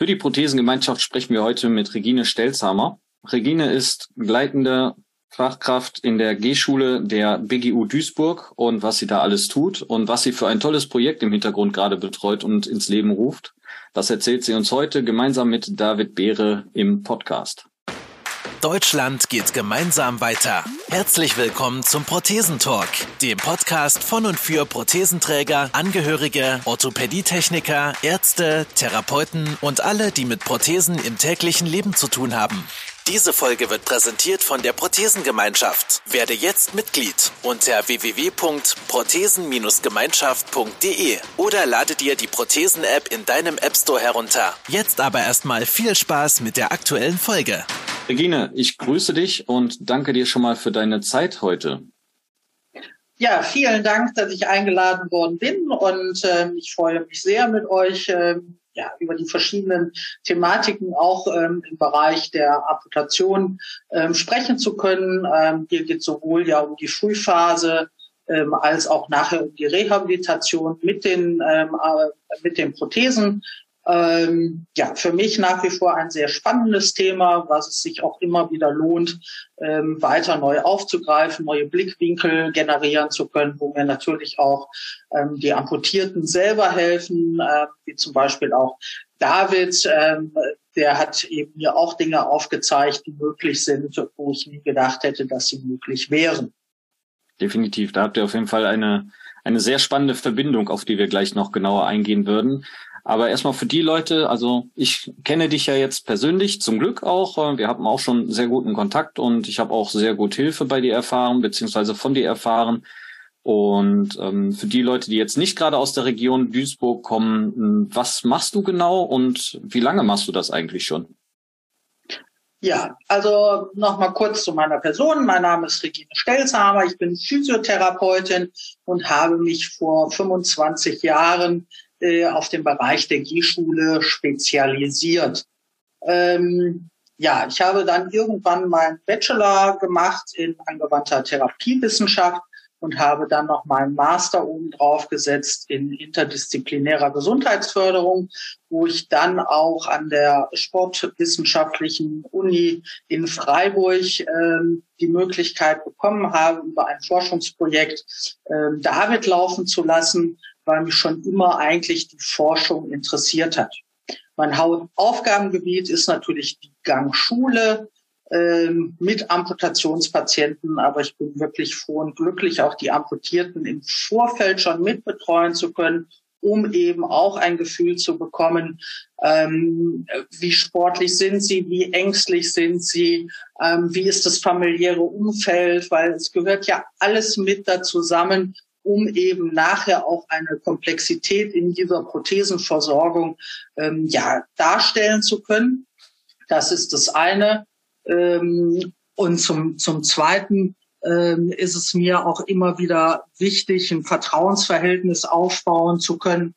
Für die Prothesengemeinschaft sprechen wir heute mit Regine Stelzhammer. Regine ist gleitende Fachkraft in der G-Schule der BGU Duisburg und was sie da alles tut und was sie für ein tolles Projekt im Hintergrund gerade betreut und ins Leben ruft. Das erzählt sie uns heute gemeinsam mit David Beere im Podcast. Deutschland geht gemeinsam weiter. Herzlich willkommen zum Prothesentalk, dem Podcast von und für Prothesenträger, Angehörige, Orthopädietechniker, Ärzte, Therapeuten und alle, die mit Prothesen im täglichen Leben zu tun haben. Diese Folge wird präsentiert von der Prothesengemeinschaft. Werde jetzt Mitglied unter www.prothesen-gemeinschaft.de oder lade dir die Prothesen-App in deinem App Store herunter. Jetzt aber erstmal viel Spaß mit der aktuellen Folge. Regine, ich grüße dich und danke dir schon mal für deine Zeit heute. Ja, vielen Dank, dass ich eingeladen worden bin und äh, ich freue mich sehr mit euch äh, ja, über die verschiedenen Thematiken auch ähm, im Bereich der Amputation ähm, sprechen zu können. Ähm, hier geht sowohl ja um die Frühphase ähm, als auch nachher um die Rehabilitation mit den, ähm, äh, mit den Prothesen. Ähm, ja, für mich nach wie vor ein sehr spannendes Thema, was es sich auch immer wieder lohnt, ähm, weiter neu aufzugreifen, neue Blickwinkel generieren zu können, wo mir natürlich auch ähm, die Amputierten selber helfen, äh, wie zum Beispiel auch David, ähm, der hat eben mir auch Dinge aufgezeigt, die möglich sind, wo ich nie gedacht hätte, dass sie möglich wären. Definitiv, da habt ihr auf jeden Fall eine, eine sehr spannende Verbindung, auf die wir gleich noch genauer eingehen würden. Aber erstmal für die Leute, also ich kenne dich ja jetzt persönlich, zum Glück auch. Äh, wir haben auch schon sehr guten Kontakt und ich habe auch sehr gut Hilfe bei dir erfahren, beziehungsweise von dir erfahren. Und ähm, für die Leute, die jetzt nicht gerade aus der Region Duisburg kommen, hm, was machst du genau und wie lange machst du das eigentlich schon? Ja, also nochmal kurz zu meiner Person. Mein Name ist Regine Stelzhammer. Ich bin Physiotherapeutin und habe mich vor 25 Jahren äh, auf den Bereich der G-Schule spezialisiert. Ähm, ja, ich habe dann irgendwann meinen Bachelor gemacht in angewandter Therapiewissenschaft und habe dann noch meinen Master oben drauf gesetzt in interdisziplinärer Gesundheitsförderung, wo ich dann auch an der Sportwissenschaftlichen Uni in Freiburg ähm, die Möglichkeit bekommen habe, über ein Forschungsprojekt ähm, David laufen zu lassen, weil mich schon immer eigentlich die Forschung interessiert hat. Mein Hauptaufgabengebiet ist natürlich die Gangschule ähm, mit Amputationspatienten, aber ich bin wirklich froh und glücklich, auch die Amputierten im Vorfeld schon mitbetreuen zu können, um eben auch ein Gefühl zu bekommen, ähm, wie sportlich sind sie, wie ängstlich sind sie, ähm, wie ist das familiäre Umfeld, weil es gehört ja alles mit da zusammen, um eben nachher auch eine Komplexität in dieser Prothesenversorgung ähm, ja, darstellen zu können. Das ist das eine. Ähm, und zum, zum Zweiten ähm, ist es mir auch immer wieder wichtig, ein Vertrauensverhältnis aufbauen zu können,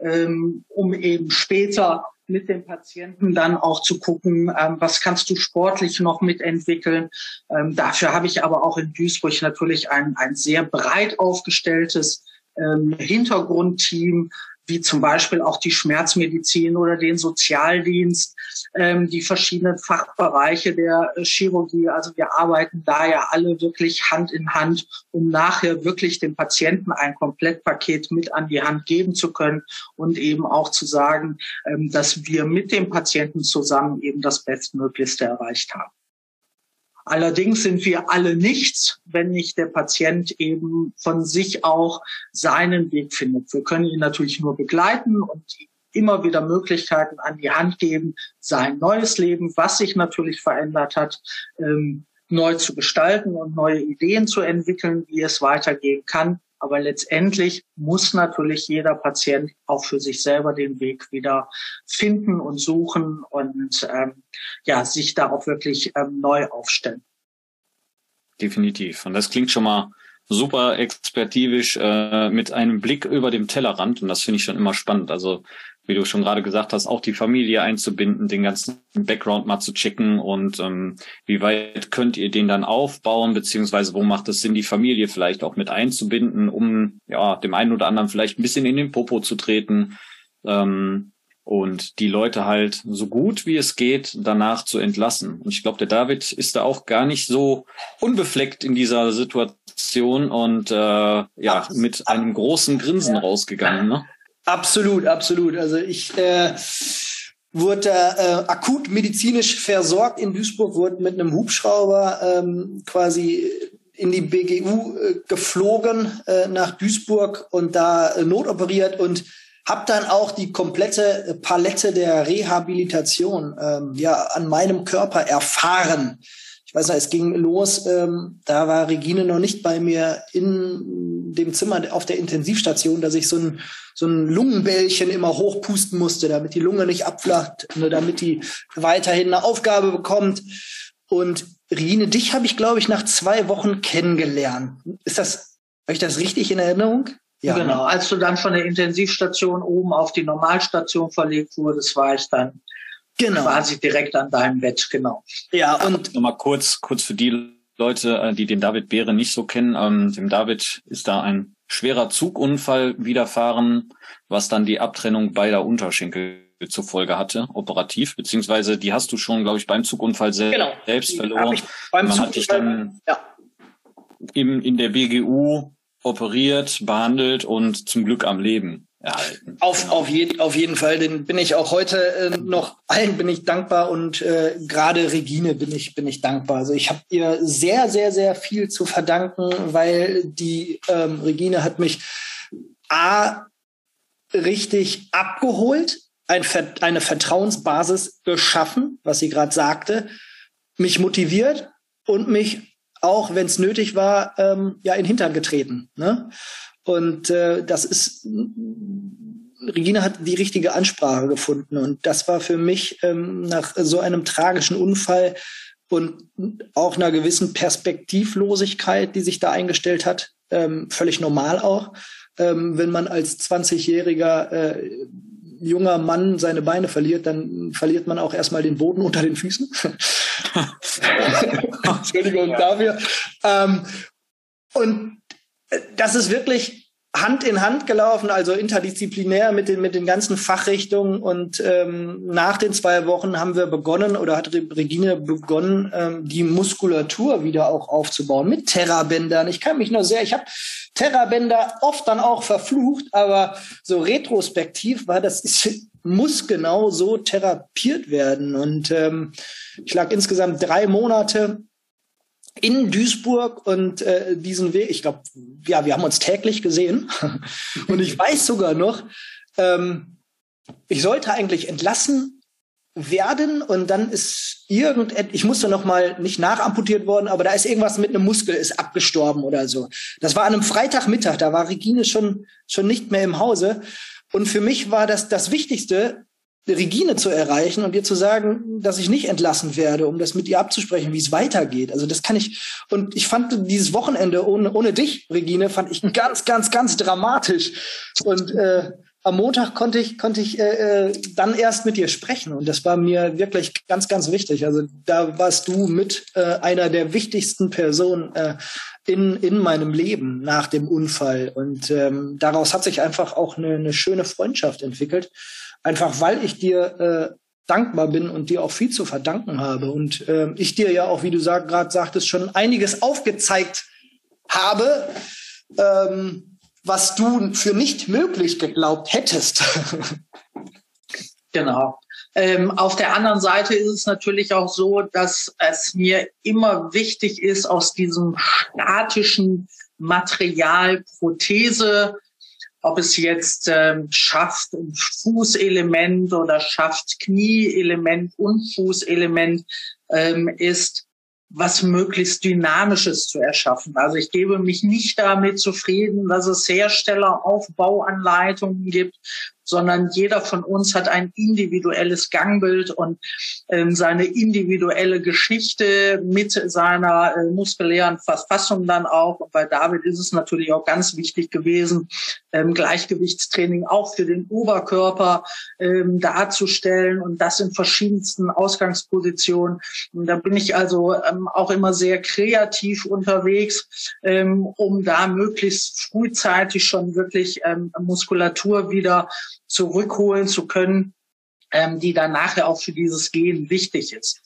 ähm, um eben später mit dem Patienten dann auch zu gucken, ähm, was kannst du sportlich noch mitentwickeln. Ähm, dafür habe ich aber auch in Duisburg natürlich ein, ein sehr breit aufgestelltes ähm, Hintergrundteam, wie zum Beispiel auch die Schmerzmedizin oder den Sozialdienst, ähm, die verschiedenen Fachbereiche der äh, Chirurgie. Also wir arbeiten da ja alle wirklich Hand in Hand, um nachher wirklich dem Patienten ein Komplettpaket mit an die Hand geben zu können und eben auch zu sagen, ähm, dass wir mit dem Patienten zusammen eben das Bestmöglichste erreicht haben. Allerdings sind wir alle nichts, wenn nicht der Patient eben von sich auch seinen Weg findet. Wir können ihn natürlich nur begleiten und immer wieder Möglichkeiten an die Hand geben, sein neues Leben, was sich natürlich verändert hat, ähm, neu zu gestalten und neue Ideen zu entwickeln, wie es weitergehen kann. Aber letztendlich muss natürlich jeder Patient auch für sich selber den Weg wieder finden und suchen und ähm, ja sich da auch wirklich ähm, neu aufstellen. Definitiv. Und das klingt schon mal super expertivisch äh, mit einem Blick über dem Tellerrand und das finde ich schon immer spannend. Also wie du schon gerade gesagt hast, auch die Familie einzubinden, den ganzen Background mal zu checken und ähm, wie weit könnt ihr den dann aufbauen, beziehungsweise wo macht es Sinn, die Familie vielleicht auch mit einzubinden, um ja dem einen oder anderen vielleicht ein bisschen in den Popo zu treten. Ähm, und die Leute halt so gut wie es geht danach zu entlassen. Und ich glaube, der David ist da auch gar nicht so unbefleckt in dieser Situation und äh, ja, mit einem großen Grinsen rausgegangen. Ne? Absolut, absolut. Also ich äh, wurde äh, akut medizinisch versorgt in Duisburg, wurde mit einem Hubschrauber ähm, quasi in die BGU äh, geflogen äh, nach Duisburg und da äh, notoperiert und habe dann auch die komplette Palette der Rehabilitation ähm, ja an meinem Körper erfahren. Weiß nicht, es ging los, ähm, da war Regine noch nicht bei mir in dem Zimmer auf der Intensivstation, dass ich so ein, so ein Lungenbällchen immer hochpusten musste, damit die Lunge nicht abflacht, nur damit die weiterhin eine Aufgabe bekommt. Und Regine, dich habe ich, glaube ich, nach zwei Wochen kennengelernt. Ist das, habe ich das richtig in Erinnerung? Ja, genau. Als du dann von der Intensivstation oben auf die Normalstation verlegt wurdest, war ich dann genau. quasi direkt an deinem Bett, genau. Ja, und nochmal kurz, kurz für die Leute, äh, die den David Beere nicht so kennen. Ähm, dem David ist da ein schwerer Zugunfall widerfahren, was dann die Abtrennung beider Unterschenkel zur Folge hatte, operativ, beziehungsweise die hast du schon, glaube ich, beim Zugunfall se genau. selbst verloren. Beim Man hat dich dann ja. im, in der BGU operiert, behandelt und zum Glück am Leben erhalten. Auf, genau. auf, je, auf jeden Fall, den bin ich auch heute äh, noch allen bin ich dankbar und äh, gerade Regine bin ich bin ich dankbar. Also ich habe ihr sehr sehr sehr viel zu verdanken, weil die ähm, Regine hat mich a richtig abgeholt, ein, eine Vertrauensbasis geschaffen, was sie gerade sagte, mich motiviert und mich auch, wenn es nötig war, ähm, ja in den Hintern getreten. Ne? Und äh, das ist, Regina hat die richtige Ansprache gefunden. Und das war für mich ähm, nach so einem tragischen Unfall und auch einer gewissen Perspektivlosigkeit, die sich da eingestellt hat, ähm, völlig normal auch. Ähm, wenn man als 20-jähriger äh, junger Mann seine Beine verliert, dann verliert man auch erstmal den Boden unter den Füßen. Entschuldigung dafür. Ähm, und das ist wirklich Hand in Hand gelaufen, also interdisziplinär mit den, mit den ganzen Fachrichtungen. Und ähm, nach den zwei Wochen haben wir begonnen oder hat Regine begonnen, ähm, die Muskulatur wieder auch aufzubauen mit Terrabändern. Ich kann mich nur sehr, ich habe Terrabänder oft dann auch verflucht, aber so retrospektiv war das ist, muss genau so therapiert werden. Und ähm, ich lag insgesamt drei Monate in Duisburg und äh, diesen Weg, ich glaube, ja, wir haben uns täglich gesehen und ich weiß sogar noch, ähm, ich sollte eigentlich entlassen werden und dann ist irgendetwas, ich musste noch mal nicht nachamputiert worden, aber da ist irgendwas mit einem Muskel ist abgestorben oder so. Das war an einem Freitagmittag, da war Regine schon schon nicht mehr im Hause und für mich war das das Wichtigste, Regine zu erreichen und ihr zu sagen, dass ich nicht entlassen werde, um das mit ihr abzusprechen, wie es weitergeht. Also das kann ich. Und ich fand dieses Wochenende ohne, ohne dich, Regine, fand ich ganz, ganz, ganz dramatisch. Und äh, am Montag konnte ich, konnte ich äh, äh dann erst mit dir sprechen. Und das war mir wirklich ganz, ganz wichtig. Also da warst du mit äh, einer der wichtigsten Personen äh, in, in meinem Leben nach dem Unfall. Und ähm, daraus hat sich einfach auch eine, eine schöne Freundschaft entwickelt. Einfach weil ich dir äh, dankbar bin und dir auch viel zu verdanken habe. Und äh, ich dir ja auch, wie du sag, gerade sagtest, schon einiges aufgezeigt habe, ähm, was du für nicht möglich geglaubt hättest. genau. Ähm, auf der anderen Seite ist es natürlich auch so, dass es mir immer wichtig ist, aus diesem statischen Material Prothese ob es jetzt ähm, und Fußelement oder Schaft-Knie-Element und Fußelement ähm, ist, was möglichst Dynamisches zu erschaffen. Also ich gebe mich nicht damit zufrieden, dass es Herstelleraufbauanleitungen gibt, sondern jeder von uns hat ein individuelles Gangbild und ähm, seine individuelle Geschichte mit seiner äh, muskulären Verfassung dann auch. Und bei David ist es natürlich auch ganz wichtig gewesen, ähm, Gleichgewichtstraining auch für den Oberkörper ähm, darzustellen und das in verschiedensten Ausgangspositionen. Und da bin ich also ähm, auch immer sehr kreativ unterwegs, ähm, um da möglichst frühzeitig schon wirklich ähm, Muskulatur wieder zurückholen zu können, ähm, die dann nachher auch für dieses Gehen wichtig ist.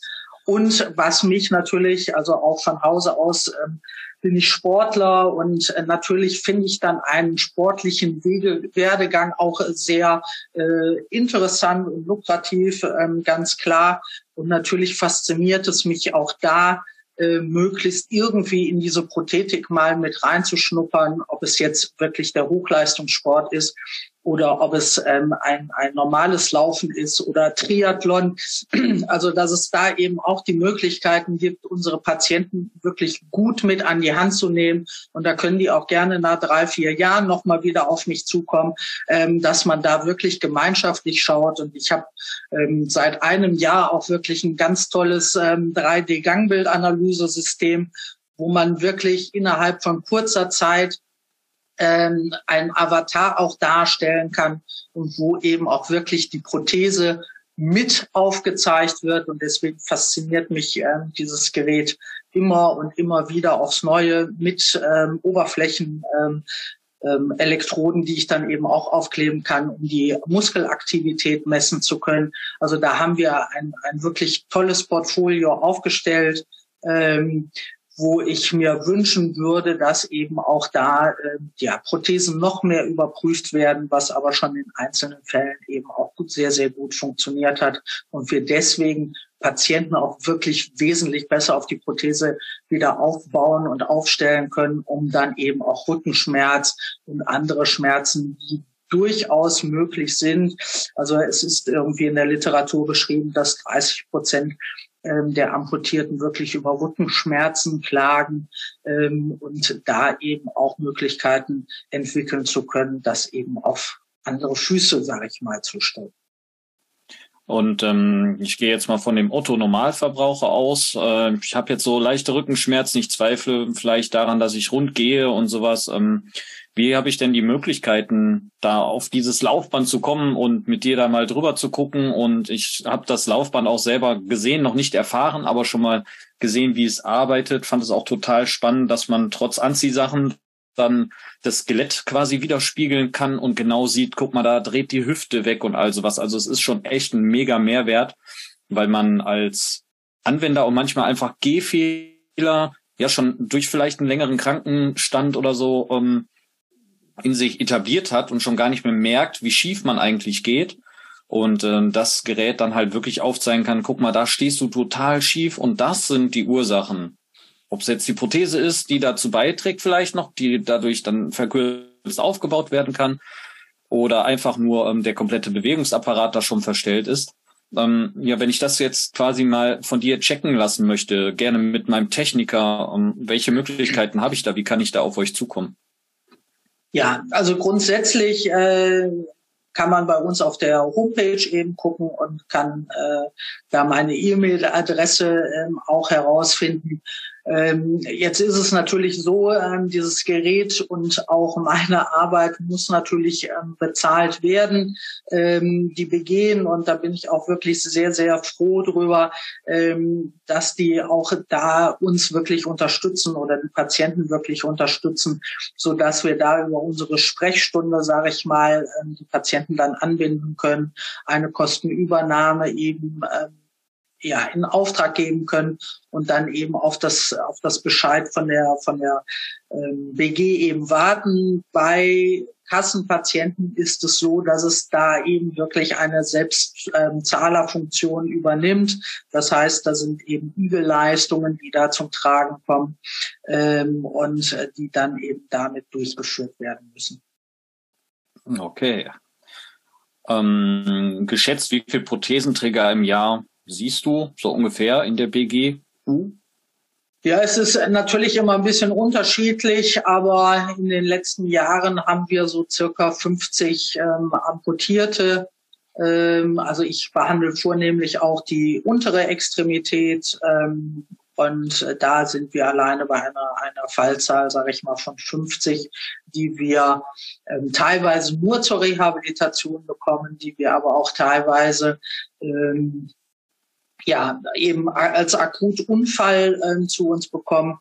Und was mich natürlich, also auch von Hause aus, ähm, bin ich Sportler und äh, natürlich finde ich dann einen sportlichen Wege, Werdegang auch sehr äh, interessant und lukrativ, ähm, ganz klar. Und natürlich fasziniert es mich auch da, äh, möglichst irgendwie in diese Prothetik mal mit reinzuschnuppern, ob es jetzt wirklich der Hochleistungssport ist oder ob es ähm, ein, ein normales Laufen ist oder Triathlon. Also dass es da eben auch die Möglichkeiten gibt, unsere Patienten wirklich gut mit an die Hand zu nehmen. Und da können die auch gerne nach drei, vier Jahren nochmal wieder auf mich zukommen, ähm, dass man da wirklich gemeinschaftlich schaut. Und ich habe ähm, seit einem Jahr auch wirklich ein ganz tolles ähm, 3D-Gangbildanalyse-System, wo man wirklich innerhalb von kurzer Zeit ähm, ein Avatar auch darstellen kann und wo eben auch wirklich die Prothese mit aufgezeigt wird. Und deswegen fasziniert mich ähm, dieses Gerät immer und immer wieder aufs Neue mit ähm, Oberflächen, ähm, ähm, Elektroden, die ich dann eben auch aufkleben kann, um die Muskelaktivität messen zu können. Also da haben wir ein, ein wirklich tolles Portfolio aufgestellt. Ähm, wo ich mir wünschen würde, dass eben auch da äh, ja, Prothesen noch mehr überprüft werden, was aber schon in einzelnen Fällen eben auch gut, sehr, sehr gut funktioniert hat und wir deswegen Patienten auch wirklich wesentlich besser auf die Prothese wieder aufbauen und aufstellen können, um dann eben auch Rückenschmerz und andere Schmerzen, die durchaus möglich sind. Also es ist irgendwie in der Literatur beschrieben, dass 30 Prozent ähm, der Amputierten wirklich über Rückenschmerzen klagen ähm, und da eben auch Möglichkeiten entwickeln zu können, das eben auf andere Füße, sage ich mal, zu stellen. Und ähm, ich gehe jetzt mal von dem Otto-Normalverbraucher aus. Äh, ich habe jetzt so leichte Rückenschmerzen. Ich zweifle vielleicht daran, dass ich rund gehe und sowas. Ähm, wie habe ich denn die Möglichkeiten, da auf dieses Laufband zu kommen und mit dir da mal drüber zu gucken? Und ich habe das Laufband auch selber gesehen, noch nicht erfahren, aber schon mal gesehen, wie es arbeitet. Fand es auch total spannend, dass man trotz Anziehsachen dann das Skelett quasi widerspiegeln kann und genau sieht, guck mal, da dreht die Hüfte weg und all sowas. Also es ist schon echt ein mega Mehrwert, weil man als Anwender und manchmal einfach Gehfehler ja schon durch vielleicht einen längeren Krankenstand oder so ähm, in sich etabliert hat und schon gar nicht mehr merkt, wie schief man eigentlich geht. Und äh, das Gerät dann halt wirklich aufzeigen kann, guck mal, da stehst du total schief und das sind die Ursachen. Ob es jetzt die Prothese ist, die dazu beiträgt vielleicht noch, die dadurch dann verkürzt aufgebaut werden kann, oder einfach nur ähm, der komplette Bewegungsapparat da schon verstellt ist. Ähm, ja, wenn ich das jetzt quasi mal von dir checken lassen möchte, gerne mit meinem Techniker, ähm, welche Möglichkeiten habe ich da? Wie kann ich da auf euch zukommen? Ja, also grundsätzlich äh, kann man bei uns auf der Homepage eben gucken und kann äh, da meine E-Mail-Adresse ähm, auch herausfinden. Ähm, jetzt ist es natürlich so, ähm, dieses Gerät und auch meine Arbeit muss natürlich ähm, bezahlt werden, ähm, die begehen. Und da bin ich auch wirklich sehr, sehr froh drüber, ähm, dass die auch da uns wirklich unterstützen oder die Patienten wirklich unterstützen, so dass wir da über unsere Sprechstunde, sage ich mal, ähm, die Patienten dann anbinden können, eine Kostenübernahme eben ja, in Auftrag geben können und dann eben auf das, auf das Bescheid von der, von der ähm, BG eben warten. Bei Kassenpatienten ist es so, dass es da eben wirklich eine Selbstzahlerfunktion ähm, übernimmt. Das heißt, da sind eben Übelleistungen, die da zum Tragen kommen ähm, und äh, die dann eben damit durchgeführt werden müssen. Okay. Ähm, geschätzt, wie viele Prothesenträger im Jahr siehst du so ungefähr in der BGU? Ja, es ist natürlich immer ein bisschen unterschiedlich, aber in den letzten Jahren haben wir so circa 50 ähm, Amputierte. Ähm, also ich behandle vornehmlich auch die untere Extremität ähm, und da sind wir alleine bei einer, einer Fallzahl, sage ich mal, von 50, die wir ähm, teilweise nur zur Rehabilitation bekommen, die wir aber auch teilweise ähm, ja, eben als Akutunfall äh, zu uns bekommen.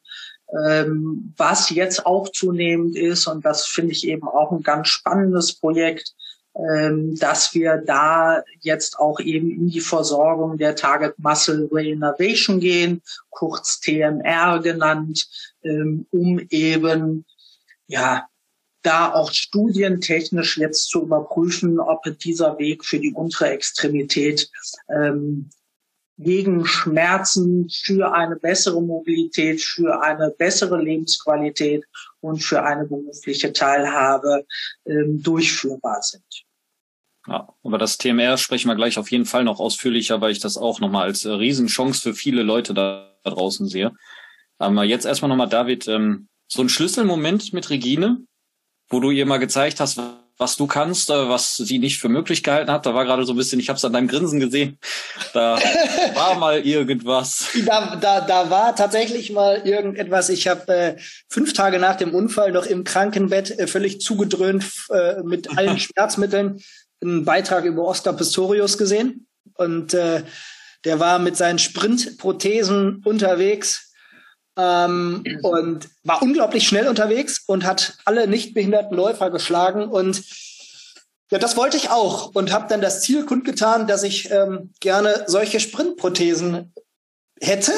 Ähm, was jetzt auch zunehmend ist, und das finde ich eben auch ein ganz spannendes Projekt, ähm, dass wir da jetzt auch eben in die Versorgung der Target Muscle Reinnervation gehen, kurz TMR genannt, ähm, um eben ja da auch studientechnisch jetzt zu überprüfen, ob dieser Weg für die untere Extremität ähm, gegen Schmerzen für eine bessere Mobilität, für eine bessere Lebensqualität und für eine berufliche Teilhabe ähm, durchführbar sind. Ja, über das TMR sprechen wir gleich auf jeden Fall noch ausführlicher, weil ich das auch nochmal als äh, Riesenchance für viele Leute da, draußen sehe. Aber jetzt erstmal nochmal, David, ähm, so ein Schlüsselmoment mit Regine, wo du ihr mal gezeigt hast, was du kannst, äh, was sie nicht für möglich gehalten hat. Da war gerade so ein bisschen, ich habe es an deinem Grinsen gesehen, da war mal irgendwas. Da, da, da war tatsächlich mal irgendetwas. Ich habe äh, fünf Tage nach dem Unfall noch im Krankenbett äh, völlig zugedröhnt äh, mit allen Schmerzmitteln einen Beitrag über Oscar Pistorius gesehen. Und äh, der war mit seinen Sprintprothesen unterwegs ähm, und war unglaublich schnell unterwegs und hat alle nicht behinderten Läufer geschlagen und ja, das wollte ich auch und habe dann das Ziel kundgetan, dass ich ähm, gerne solche Sprintprothesen hätte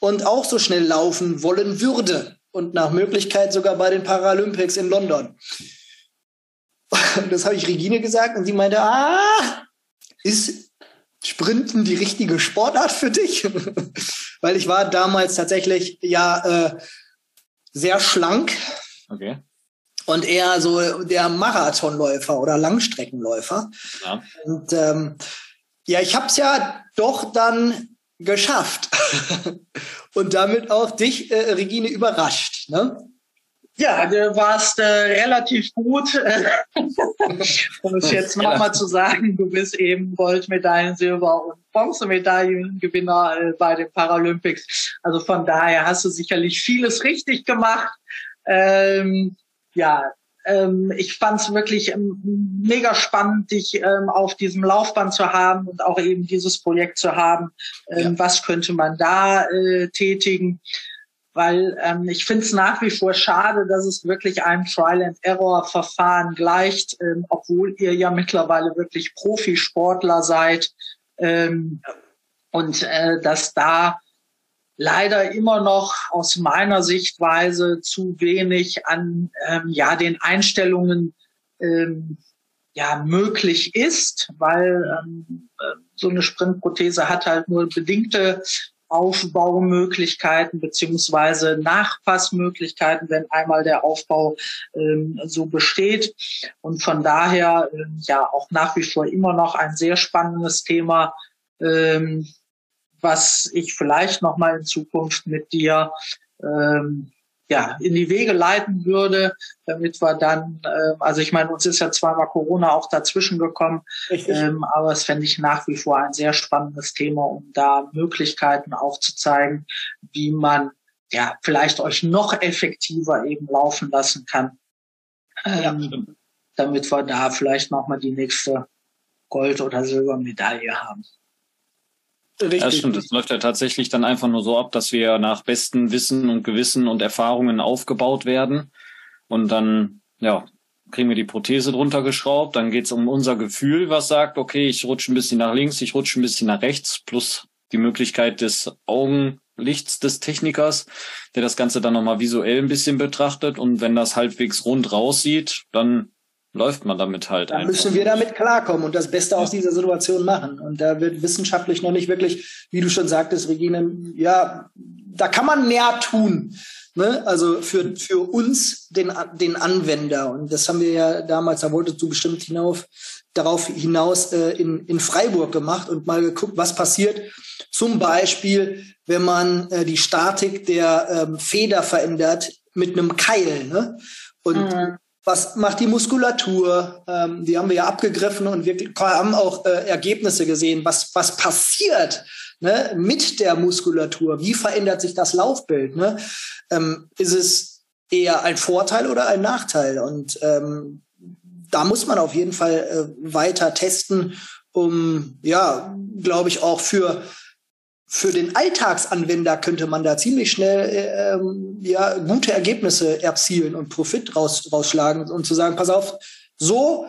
und auch so schnell laufen wollen würde und nach Möglichkeit sogar bei den Paralympics in London. Und das habe ich Regine gesagt und sie meinte, ah, ist Sprinten die richtige Sportart für dich? Weil ich war damals tatsächlich ja äh, sehr schlank. Okay. Und eher so der Marathonläufer oder Langstreckenläufer. Ja. Und ähm, ja, ich habe es ja doch dann geschafft. und damit auch dich, äh, Regine, überrascht. Ne? Ja, du warst äh, relativ gut, um es jetzt nochmal zu sagen. Du bist eben Goldmedaillen, Silber und Bronzemedaillengewinner äh, bei den Paralympics. Also von daher hast du sicherlich vieles richtig gemacht. Ähm, ja, ähm, ich fand es wirklich ähm, mega spannend, dich ähm, auf diesem Laufband zu haben und auch eben dieses Projekt zu haben. Ähm, ja. Was könnte man da äh, tätigen? Weil ähm, ich finde es nach wie vor schade, dass es wirklich einem Trial-and-Error-Verfahren gleicht, ähm, obwohl ihr ja mittlerweile wirklich Profisportler seid ähm, und äh, dass da leider immer noch aus meiner Sichtweise zu wenig an ähm, ja den Einstellungen ähm, ja möglich ist, weil ähm, äh, so eine Sprintprothese hat halt nur bedingte Aufbaumöglichkeiten beziehungsweise Nachpassmöglichkeiten, wenn einmal der Aufbau ähm, so besteht. Und von daher ähm, ja auch nach wie vor immer noch ein sehr spannendes Thema, ähm, was ich vielleicht noch mal in Zukunft mit dir ähm, ja, in die Wege leiten würde, damit wir dann, äh, also ich meine, uns ist ja zweimal Corona auch dazwischen gekommen, ähm, aber es fände ich nach wie vor ein sehr spannendes Thema, um da Möglichkeiten aufzuzeigen, wie man ja vielleicht euch noch effektiver eben laufen lassen kann, ähm, ja, damit wir da vielleicht nochmal die nächste Gold- oder Silbermedaille haben. Richtig. Ja, stimmt. Es läuft ja tatsächlich dann einfach nur so ab, dass wir nach bestem Wissen und Gewissen und Erfahrungen aufgebaut werden. Und dann, ja, kriegen wir die Prothese drunter geschraubt. Dann geht's um unser Gefühl, was sagt, okay, ich rutsche ein bisschen nach links, ich rutsche ein bisschen nach rechts, plus die Möglichkeit des Augenlichts des Technikers, der das Ganze dann nochmal visuell ein bisschen betrachtet. Und wenn das halbwegs rund raussieht, dann läuft man damit halt Dann müssen wir damit klarkommen und das Beste aus dieser Situation machen. Und da wird wissenschaftlich noch nicht wirklich, wie du schon sagtest, Regine, ja, da kann man mehr tun. Ne? Also für, für uns, den, den Anwender. Und das haben wir ja damals, da wolltest du bestimmt hinauf, darauf hinaus äh, in, in Freiburg gemacht und mal geguckt, was passiert. Zum Beispiel, wenn man äh, die Statik der ähm, Feder verändert mit einem Keil. Ne? Und mhm was macht die Muskulatur? Ähm, die haben wir ja abgegriffen und wir haben auch äh, Ergebnisse gesehen, was, was passiert ne, mit der Muskulatur. Wie verändert sich das Laufbild? Ne? Ähm, ist es eher ein Vorteil oder ein Nachteil? Und ähm, da muss man auf jeden Fall äh, weiter testen, um, ja, glaube ich, auch für für den Alltagsanwender könnte man da ziemlich schnell äh, ähm, ja, gute Ergebnisse erzielen und Profit raus, rausschlagen und zu sagen, pass auf, so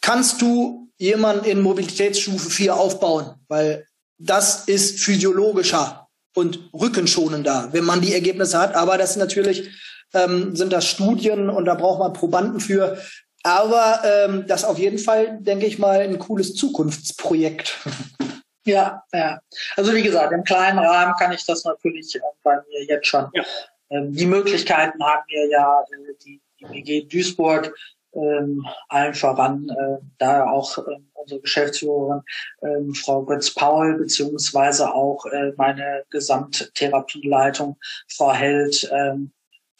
kannst du jemanden in Mobilitätsstufe 4 aufbauen, weil das ist physiologischer und rückenschonender, wenn man die Ergebnisse hat. Aber das natürlich ähm, sind das Studien und da braucht man Probanden für. Aber ähm, das auf jeden Fall, denke ich mal, ein cooles Zukunftsprojekt. Ja, ja. Also wie gesagt, im kleinen Rahmen kann ich das natürlich bei mir jetzt schon. Ja. Ähm, die Möglichkeiten haben wir ja äh, die, die WG Duisburg ähm, allen voran, äh, da auch äh, unsere Geschäftsführerin äh, Frau Götz-Paul beziehungsweise auch äh, meine Gesamttherapieleitung Frau Held äh,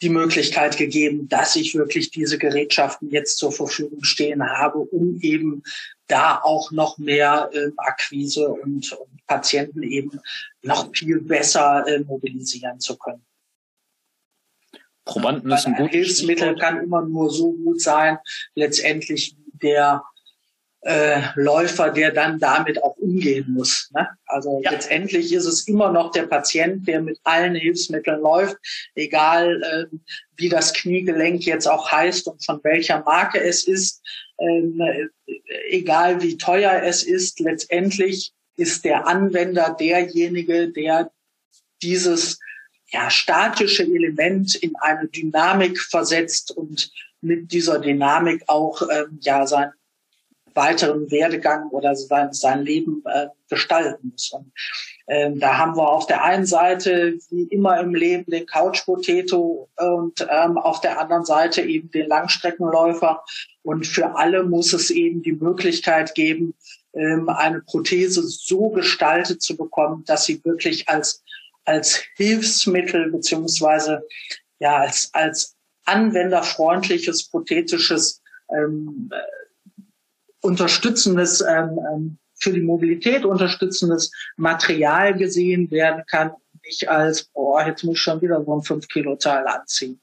die Möglichkeit gegeben, dass ich wirklich diese Gerätschaften jetzt zur Verfügung stehen habe, um eben da auch noch mehr äh, Akquise und, und, Patienten eben noch viel besser äh, mobilisieren zu können. Probanden ist ein gutes Hilfsmittel kann immer nur so gut sein, letztendlich der äh, Läufer, der dann damit auch umgehen muss. Ne? Also ja. letztendlich ist es immer noch der Patient, der mit allen Hilfsmitteln läuft, egal äh, wie das Kniegelenk jetzt auch heißt und von welcher Marke es ist, äh, egal wie teuer es ist, letztendlich ist der Anwender derjenige, der dieses ja, statische Element in eine Dynamik versetzt und mit dieser Dynamik auch ähm, ja sein weiteren Werdegang oder sein, sein Leben äh, gestalten muss. Und ähm, da haben wir auf der einen Seite, wie immer im Leben, den Couch Potato und ähm, auf der anderen Seite eben den Langstreckenläufer. Und für alle muss es eben die Möglichkeit geben, ähm, eine Prothese so gestaltet zu bekommen, dass sie wirklich als, als Hilfsmittel beziehungsweise ja, als, als anwenderfreundliches, prothetisches ähm, unterstützendes, ähm, ähm, für die Mobilität unterstützendes Material gesehen werden kann, nicht als, boah, jetzt muss ich schon wieder so ein 5 Kilo Teil anziehen.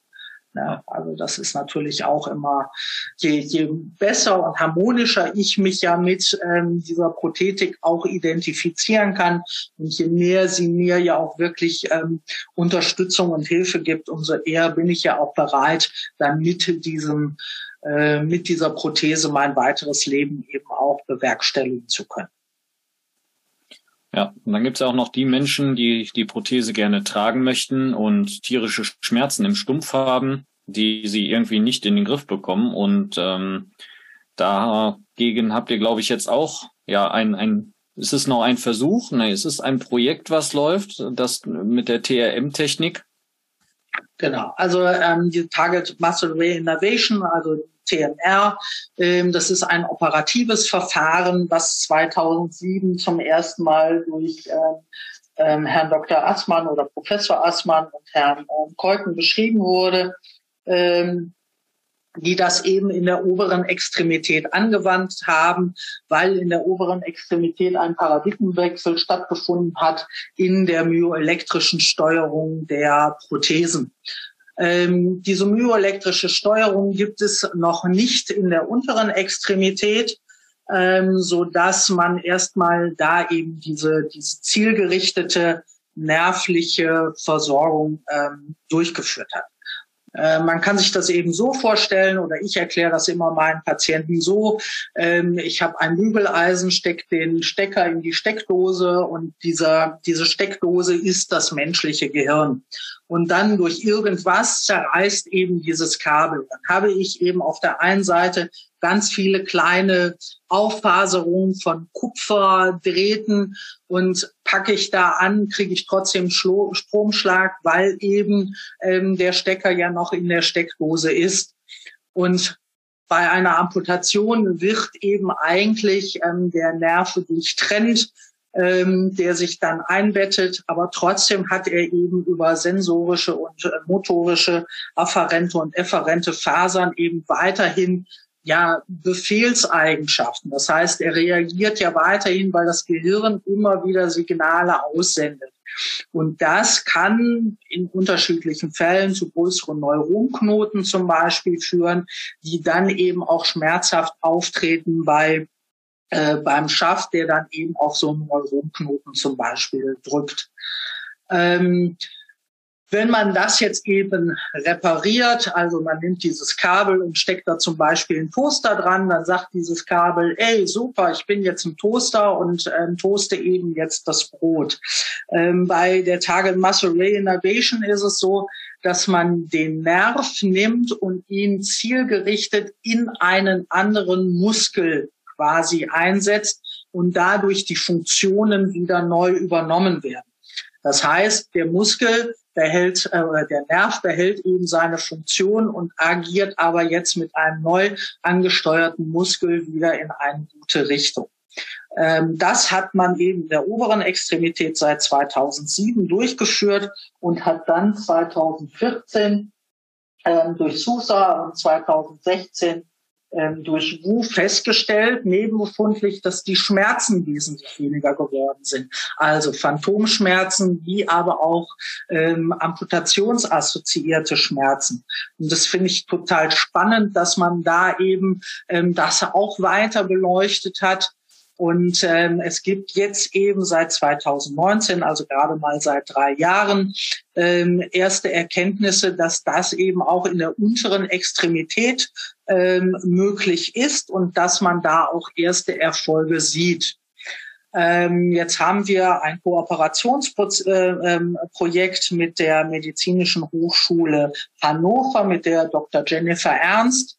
Ja, also das ist natürlich auch immer, je, je besser und harmonischer ich mich ja mit ähm, dieser Prothetik auch identifizieren kann und je mehr sie mir ja auch wirklich ähm, Unterstützung und Hilfe gibt, umso eher bin ich ja auch bereit, dann mit diesem äh, mit dieser Prothese mein weiteres Leben eben auch bewerkstelligen zu können. Ja, und dann gibt es ja auch noch die Menschen, die die Prothese gerne tragen möchten und tierische Schmerzen im Stumpf haben, die sie irgendwie nicht in den Griff bekommen. Und ähm, dagegen habt ihr, glaube ich, jetzt auch ja ein, ein ist es noch ein Versuch? Nein, es ist ein Projekt, was läuft, das mit der TRM-Technik. Genau, also ähm, die Target Muscle Reinnervation, also TMR, ähm, das ist ein operatives Verfahren, was 2007 zum ersten Mal durch ähm, ähm, Herrn Dr. Assmann oder Professor Assmann und Herrn Keuken beschrieben wurde. Die das eben in der oberen Extremität angewandt haben, weil in der oberen Extremität ein Paradigmenwechsel stattgefunden hat in der myoelektrischen Steuerung der Prothesen. Ähm, diese myoelektrische Steuerung gibt es noch nicht in der unteren Extremität, ähm, so dass man erstmal da eben diese, diese zielgerichtete nervliche Versorgung ähm, durchgeführt hat. Äh, man kann sich das eben so vorstellen oder ich erkläre das immer meinen Patienten so. Ähm, ich habe ein Bügeleisen, stecke den Stecker in die Steckdose und dieser, diese Steckdose ist das menschliche Gehirn. Und dann durch irgendwas zerreißt eben dieses Kabel. Dann habe ich eben auf der einen Seite ganz viele kleine Auffaserungen von Kupferdrähten und packe ich da an, kriege ich trotzdem Stromschlag, weil eben ähm, der Stecker ja noch in der Steckdose ist. Und bei einer Amputation wird eben eigentlich ähm, der Nerv durchtrennt, ähm, der sich dann einbettet, aber trotzdem hat er eben über sensorische und äh, motorische afferente und efferente Fasern eben weiterhin ja, Befehlseigenschaften. Das heißt, er reagiert ja weiterhin, weil das Gehirn immer wieder Signale aussendet. Und das kann in unterschiedlichen Fällen zu größeren Neuronknoten zum Beispiel führen, die dann eben auch schmerzhaft auftreten bei äh, beim Schaft, der dann eben auf so einen Neuronknoten zum Beispiel drückt. Ähm, wenn man das jetzt eben repariert, also man nimmt dieses Kabel und steckt da zum Beispiel einen Toaster dran, dann sagt dieses Kabel, ey, super, ich bin jetzt ein Toaster und ähm, toaste eben jetzt das Brot. Ähm, bei der Target Muscle Reinnervation ist es so, dass man den Nerv nimmt und ihn zielgerichtet in einen anderen Muskel quasi einsetzt und dadurch die Funktionen wieder neu übernommen werden. Das heißt, der Muskel behält äh, der Nerv behält eben seine Funktion und agiert aber jetzt mit einem neu angesteuerten Muskel wieder in eine gute Richtung. Ähm, das hat man eben der oberen Extremität seit 2007 durchgeführt und hat dann 2014 ähm, durch SUSA und 2016 ähm, durch WU festgestellt, nebenbefundlich, dass die Schmerzen wesentlich weniger geworden sind. Also Phantomschmerzen, wie aber auch ähm, amputationsassoziierte Schmerzen. Und das finde ich total spannend, dass man da eben ähm, das auch weiter beleuchtet hat und ähm, es gibt jetzt eben seit 2019, also gerade mal seit drei Jahren, ähm, erste Erkenntnisse, dass das eben auch in der unteren Extremität ähm, möglich ist und dass man da auch erste Erfolge sieht. Ähm, jetzt haben wir ein Kooperationsprojekt äh, ähm, mit der Medizinischen Hochschule Hannover, mit der Dr. Jennifer Ernst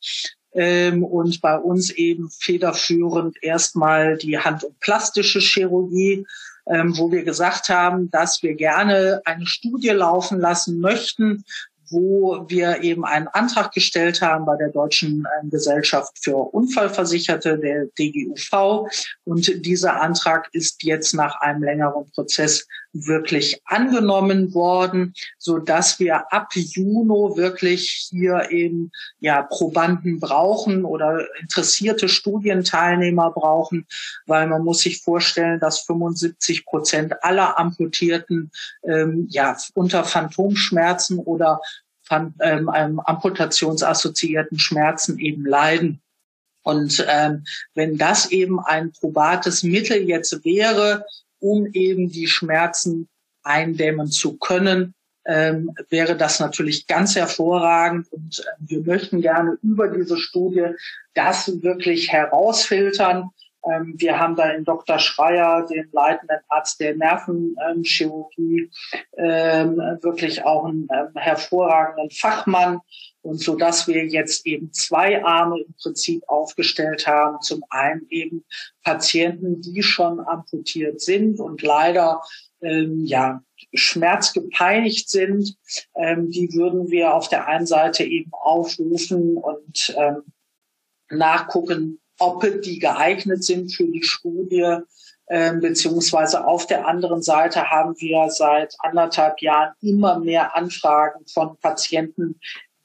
ähm, und bei uns eben federführend erstmal die Hand- und plastische Chirurgie, ähm, wo wir gesagt haben, dass wir gerne eine Studie laufen lassen möchten, wo wir eben einen Antrag gestellt haben bei der Deutschen ähm, Gesellschaft für Unfallversicherte, der DGUV. Und dieser Antrag ist jetzt nach einem längeren Prozess wirklich angenommen worden, so dass wir ab Juni wirklich hier eben ja Probanden brauchen oder interessierte Studienteilnehmer brauchen, weil man muss sich vorstellen, dass 75 Prozent aller Amputierten ähm, ja unter Phantomschmerzen oder ähm, amputationsassoziierten Schmerzen eben leiden. Und ähm, wenn das eben ein probates Mittel jetzt wäre, um eben die Schmerzen eindämmen zu können, ähm, wäre das natürlich ganz hervorragend. Und äh, wir möchten gerne über diese Studie das wirklich herausfiltern. Ähm, wir haben da in Dr. Schreier, den leitenden Arzt der Nervenchirurgie, ähm, wirklich auch einen ähm, hervorragenden Fachmann. Und so dass wir jetzt eben zwei Arme im Prinzip aufgestellt haben. Zum einen eben Patienten, die schon amputiert sind und leider ähm, ja, schmerzgepeinigt sind, ähm, die würden wir auf der einen Seite eben aufrufen und ähm, nachgucken, ob die geeignet sind für die Studie. Ähm, beziehungsweise auf der anderen Seite haben wir seit anderthalb Jahren immer mehr Anfragen von Patienten,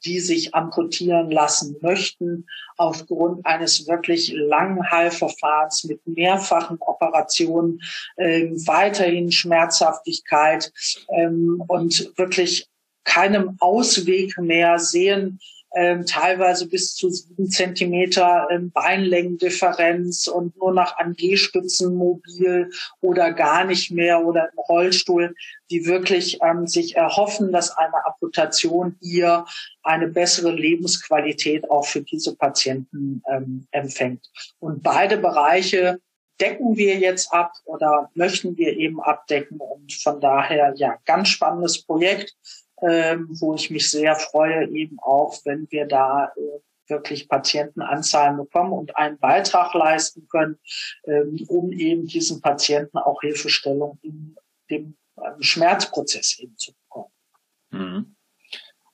die sich amputieren lassen möchten, aufgrund eines wirklich langen Heilverfahrens mit mehrfachen Operationen, ähm, weiterhin Schmerzhaftigkeit ähm, und wirklich keinem Ausweg mehr sehen, ähm, teilweise bis zu sieben Zentimeter ähm, Beinlängendifferenz und nur noch an Gehstützen mobil oder gar nicht mehr oder im Rollstuhl, die wirklich ähm, sich erhoffen, dass eine Amputation hier eine bessere Lebensqualität auch für diese Patienten ähm, empfängt. Und beide Bereiche decken wir jetzt ab oder möchten wir eben abdecken. Und von daher, ja, ganz spannendes Projekt ähm, wo ich mich sehr freue, eben auch, wenn wir da äh, wirklich Patientenanzahlen bekommen und einen Beitrag leisten können, ähm, um eben diesen Patienten auch Hilfestellung in dem ähm, Schmerzprozess eben zu bekommen. Mhm.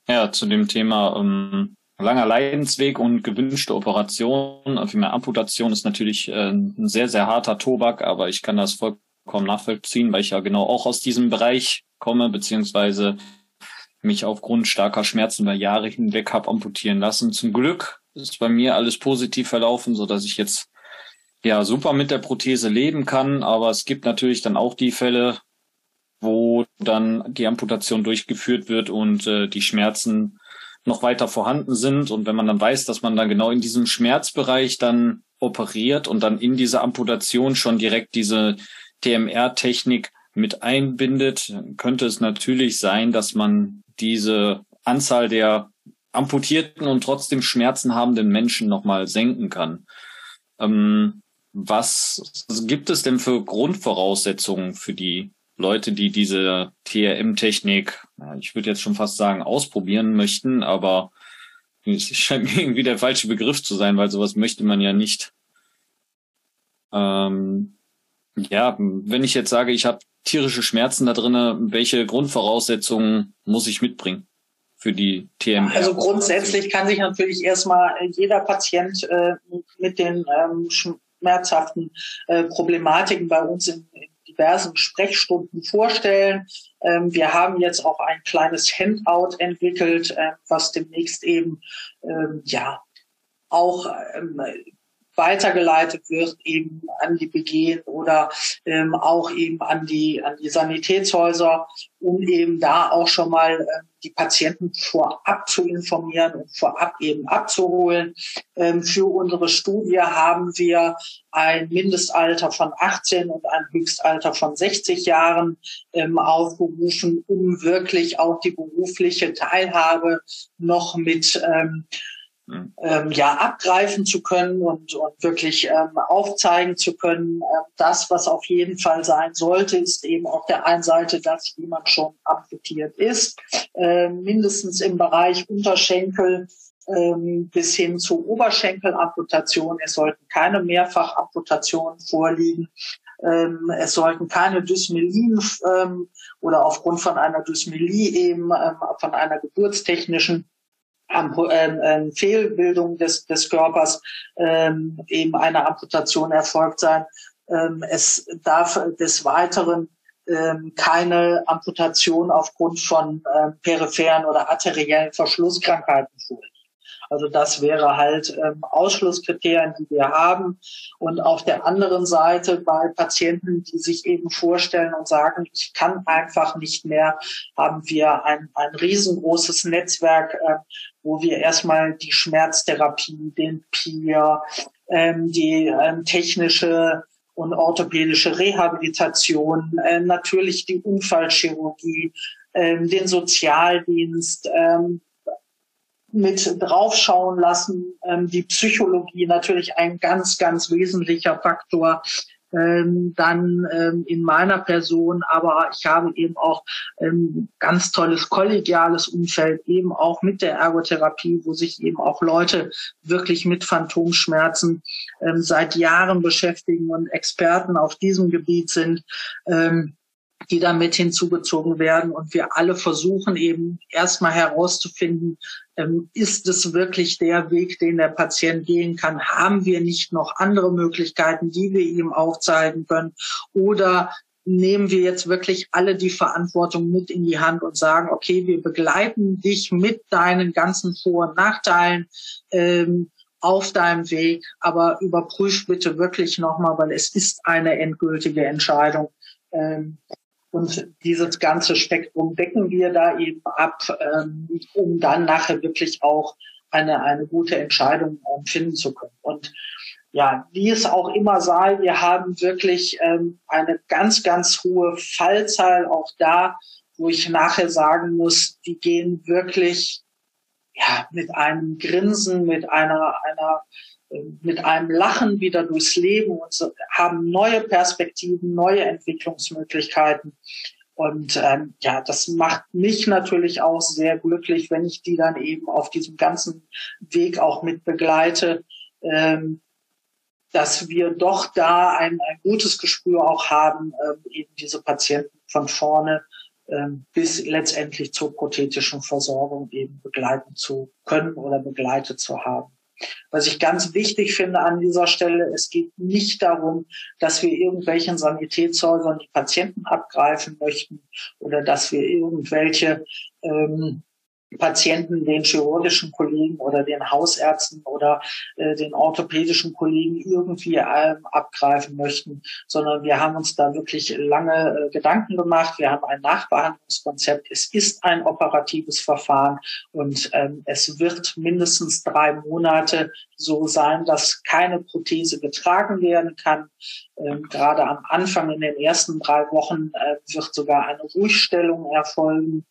Ja, zu dem Thema ähm, langer Leidensweg und gewünschte Operation, also mehr Amputation ist natürlich äh, ein sehr, sehr harter Tobak, aber ich kann das vollkommen nachvollziehen, weil ich ja genau auch aus diesem Bereich komme, beziehungsweise mich aufgrund starker Schmerzen über Jahre hinweg habe amputieren lassen. Zum Glück ist bei mir alles positiv verlaufen, so dass ich jetzt ja super mit der Prothese leben kann. Aber es gibt natürlich dann auch die Fälle, wo dann die Amputation durchgeführt wird und äh, die Schmerzen noch weiter vorhanden sind. Und wenn man dann weiß, dass man dann genau in diesem Schmerzbereich dann operiert und dann in dieser Amputation schon direkt diese TMR-Technik mit einbindet, könnte es natürlich sein, dass man diese Anzahl der amputierten und trotzdem Schmerzen habenden Menschen nochmal senken kann. Ähm, was gibt es denn für Grundvoraussetzungen für die Leute, die diese TRM-Technik, ich würde jetzt schon fast sagen, ausprobieren möchten, aber es scheint irgendwie der falsche Begriff zu sein, weil sowas möchte man ja nicht. Ähm, ja, wenn ich jetzt sage, ich habe tierische Schmerzen da drinnen, welche Grundvoraussetzungen muss ich mitbringen für die TMR? Also grundsätzlich kann sich natürlich erstmal jeder Patient äh, mit den ähm, schmerzhaften äh, Problematiken bei uns in, in diversen Sprechstunden vorstellen. Ähm, wir haben jetzt auch ein kleines Handout entwickelt, äh, was demnächst eben ähm, ja auch ähm, weitergeleitet wird eben an die BG oder ähm, auch eben an die an die Sanitätshäuser, um eben da auch schon mal äh, die Patienten vorab zu informieren und vorab eben abzuholen. Ähm, für unsere Studie haben wir ein Mindestalter von 18 und ein Höchstalter von 60 Jahren ähm, aufgerufen, um wirklich auch die berufliche Teilhabe noch mit ähm, ähm, ja abgreifen zu können und, und wirklich ähm, aufzeigen zu können. Ähm, das, was auf jeden Fall sein sollte, ist eben auf der einen Seite, dass jemand schon amputiert ist, äh, mindestens im Bereich Unterschenkel ähm, bis hin zu Oberschenkelamputation. Es sollten keine Mehrfachamputationen vorliegen. Ähm, es sollten keine Dysmelien ähm, oder aufgrund von einer Dysmelie eben ähm, von einer geburtstechnischen ähm, ähm, Fehlbildung des, des Körpers ähm, eben eine Amputation erfolgt sein. Ähm, es darf des Weiteren ähm, keine Amputation aufgrund von ähm, peripheren oder arteriellen Verschlusskrankheiten vorliegen. Also das wäre halt ähm, Ausschlusskriterien, die wir haben. Und auf der anderen Seite bei Patienten, die sich eben vorstellen und sagen, ich kann einfach nicht mehr, haben wir ein, ein riesengroßes Netzwerk, äh, wo wir erstmal die Schmerztherapie, den PIR, ähm, die ähm, technische und orthopädische Rehabilitation, äh, natürlich die Unfallchirurgie, ähm, den Sozialdienst, ähm, mit draufschauen lassen. Ähm, die Psychologie natürlich ein ganz, ganz wesentlicher Faktor. Ähm, dann ähm, in meiner Person, aber ich habe eben auch ähm, ganz tolles kollegiales Umfeld, eben auch mit der Ergotherapie, wo sich eben auch Leute wirklich mit Phantomschmerzen ähm, seit Jahren beschäftigen und Experten auf diesem Gebiet sind. Ähm, die damit hinzugezogen werden. Und wir alle versuchen eben erstmal herauszufinden, ähm, ist es wirklich der Weg, den der Patient gehen kann? Haben wir nicht noch andere Möglichkeiten, die wir ihm aufzeigen können? Oder nehmen wir jetzt wirklich alle die Verantwortung mit in die Hand und sagen, okay, wir begleiten dich mit deinen ganzen Vor- und Nachteilen ähm, auf deinem Weg, aber überprüf bitte wirklich nochmal, weil es ist eine endgültige Entscheidung. Ähm, und dieses ganze Spektrum decken wir da eben ab, ähm, um dann nachher wirklich auch eine, eine gute Entscheidung ähm, finden zu können. Und ja, wie es auch immer sei, wir haben wirklich ähm, eine ganz, ganz hohe Fallzahl auch da, wo ich nachher sagen muss, die gehen wirklich ja, mit einem Grinsen, mit einer, einer mit einem Lachen wieder durchs Leben und so, haben neue Perspektiven, neue Entwicklungsmöglichkeiten. Und ähm, ja, das macht mich natürlich auch sehr glücklich, wenn ich die dann eben auf diesem ganzen Weg auch mit begleite, ähm, dass wir doch da ein, ein gutes Gespür auch haben, ähm, eben diese Patienten von vorne ähm, bis letztendlich zur prothetischen Versorgung eben begleiten zu können oder begleitet zu haben. Was ich ganz wichtig finde an dieser Stelle, es geht nicht darum, dass wir irgendwelchen Sanitätshäusern die Patienten abgreifen möchten oder dass wir irgendwelche ähm, Patienten den chirurgischen Kollegen oder den Hausärzten oder äh, den orthopädischen Kollegen irgendwie ähm, abgreifen möchten, sondern wir haben uns da wirklich lange äh, Gedanken gemacht. Wir haben ein Nachbehandlungskonzept. Es ist ein operatives Verfahren und ähm, es wird mindestens drei Monate so sein, dass keine Prothese getragen werden kann. Ähm, gerade am Anfang in den ersten drei Wochen äh, wird sogar eine Ruhigstellung erfolgen.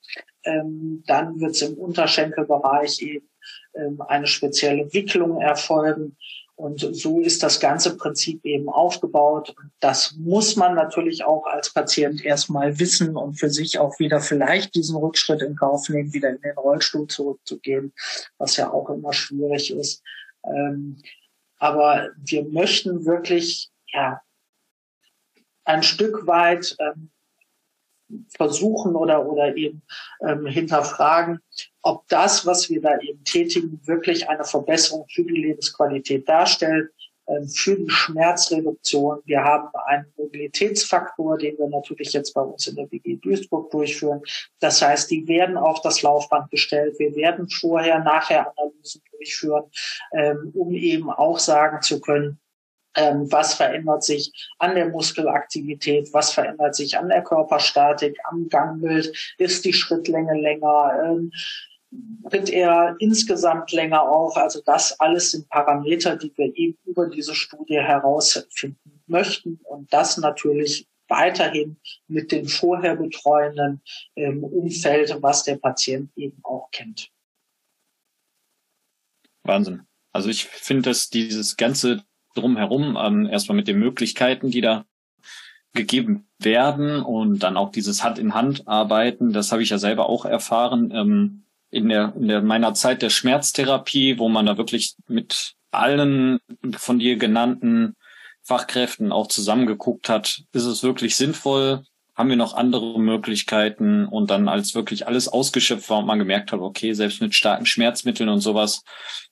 Ähm, dann wird es im Unterschenkelbereich eben ähm, eine spezielle Wicklung erfolgen. Und so ist das ganze Prinzip eben aufgebaut. Das muss man natürlich auch als Patient erstmal wissen und für sich auch wieder vielleicht diesen Rückschritt in Kauf nehmen, wieder in den Rollstuhl zurückzugehen, was ja auch immer schwierig ist. Ähm, aber wir möchten wirklich, ja, ein Stück weit ähm, versuchen oder, oder eben ähm, hinterfragen, ob das, was wir da eben tätigen, wirklich eine Verbesserung für die Lebensqualität darstellt, ähm, für die Schmerzreduktion. Wir haben einen Mobilitätsfaktor, den wir natürlich jetzt bei uns in der WG Duisburg durchführen. Das heißt, die werden auf das Laufband gestellt. Wir werden vorher, nachher Analysen durchführen, ähm, um eben auch sagen zu können, ähm, was verändert sich an der Muskelaktivität, was verändert sich an der Körperstatik, am Gangbild, ist die Schrittlänge länger, ähm, tritt er insgesamt länger auf. Also das alles sind Parameter, die wir eben über diese Studie herausfinden möchten und das natürlich weiterhin mit dem vorher betreuenden ähm, Umfeld, was der Patient eben auch kennt. Wahnsinn. Also ich finde, dass dieses ganze drumherum, ähm, erstmal mit den Möglichkeiten, die da gegeben werden und dann auch dieses Hand in Hand arbeiten, das habe ich ja selber auch erfahren ähm, in der in der meiner Zeit der Schmerztherapie, wo man da wirklich mit allen von dir genannten Fachkräften auch zusammengeguckt hat, ist es wirklich sinnvoll, haben wir noch andere Möglichkeiten und dann als wirklich alles ausgeschöpft war und man gemerkt hat, okay, selbst mit starken Schmerzmitteln und sowas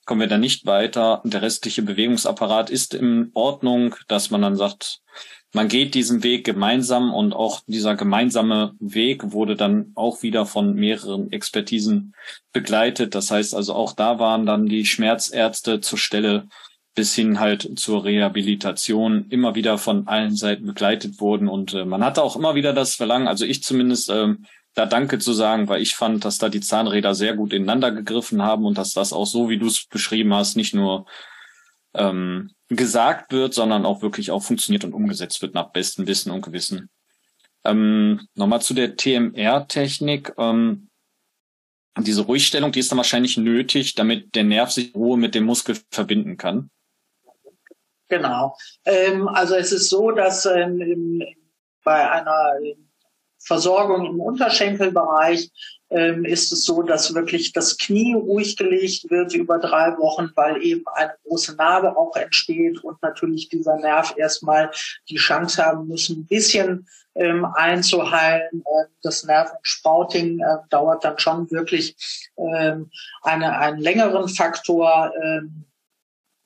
kommen wir da nicht weiter. Der restliche Bewegungsapparat ist in Ordnung, dass man dann sagt, man geht diesen Weg gemeinsam und auch dieser gemeinsame Weg wurde dann auch wieder von mehreren Expertisen begleitet. Das heißt also auch da waren dann die Schmerzärzte zur Stelle bis hin halt zur Rehabilitation immer wieder von allen Seiten begleitet wurden. Und äh, man hatte auch immer wieder das Verlangen, also ich zumindest, äh, da Danke zu sagen, weil ich fand, dass da die Zahnräder sehr gut ineinander gegriffen haben und dass das auch so, wie du es beschrieben hast, nicht nur ähm, gesagt wird, sondern auch wirklich auch funktioniert und umgesetzt wird nach bestem Wissen und Gewissen. Ähm, Nochmal zu der TMR-Technik. Ähm, diese Ruhigstellung, die ist dann wahrscheinlich nötig, damit der Nerv sich Ruhe mit dem Muskel verbinden kann. Genau. Ähm, also es ist so, dass ähm, bei einer Versorgung im Unterschenkelbereich ähm, ist es so, dass wirklich das Knie ruhig gelegt wird über drei Wochen, weil eben eine große Narbe auch entsteht und natürlich dieser Nerv erstmal die Chance haben muss, ein bisschen ähm, einzuheilen. Äh, das Nervensprouting äh, dauert dann schon wirklich ähm, eine, einen längeren Faktor. Ähm,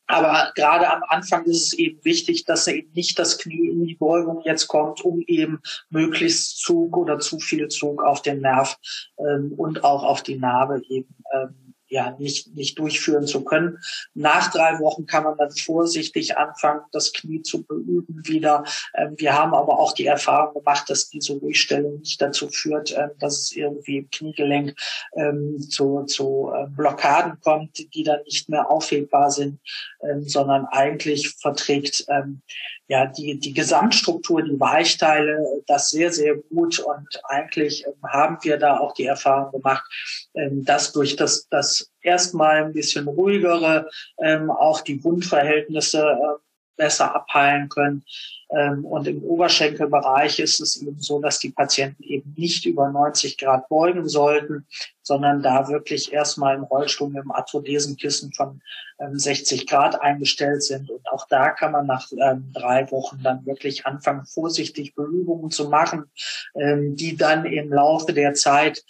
aber gerade am Anfang ist es eben wichtig, dass eben nicht das Knie in die Beugung jetzt kommt, um eben möglichst Zug oder zu viel Zug auf den Nerv ähm, und auch auf die Narbe eben ähm, ja nicht nicht durchführen zu können. Nach drei Wochen kann man dann vorsichtig anfangen, das Knie zu beüben wieder. Ähm, wir haben aber auch die Erfahrung gemacht, dass diese Ruhigstellung nicht dazu führt, ähm, dass es irgendwie im Kniegelenk ähm, zu, zu äh, Blockaden kommt, die dann nicht mehr aufhebbar sind, ähm, sondern eigentlich verträgt ähm, ja, die, die Gesamtstruktur, die Weichteile, das sehr, sehr gut. Und eigentlich ähm, haben wir da auch die Erfahrung gemacht, ähm, dass durch das, das erstmal ein bisschen ruhigere ähm, auch die Wundverhältnisse besser abheilen können. Ähm, und im Oberschenkelbereich ist es eben so, dass die Patienten eben nicht über 90 Grad beugen sollten, sondern da wirklich erstmal im Rollstuhl mit dem Arthrodesenkissen von 60 ähm, Grad eingestellt sind. Und auch da kann man nach ähm, drei Wochen dann wirklich anfangen, vorsichtig Beübungen zu machen, die dann im Laufe der Zeit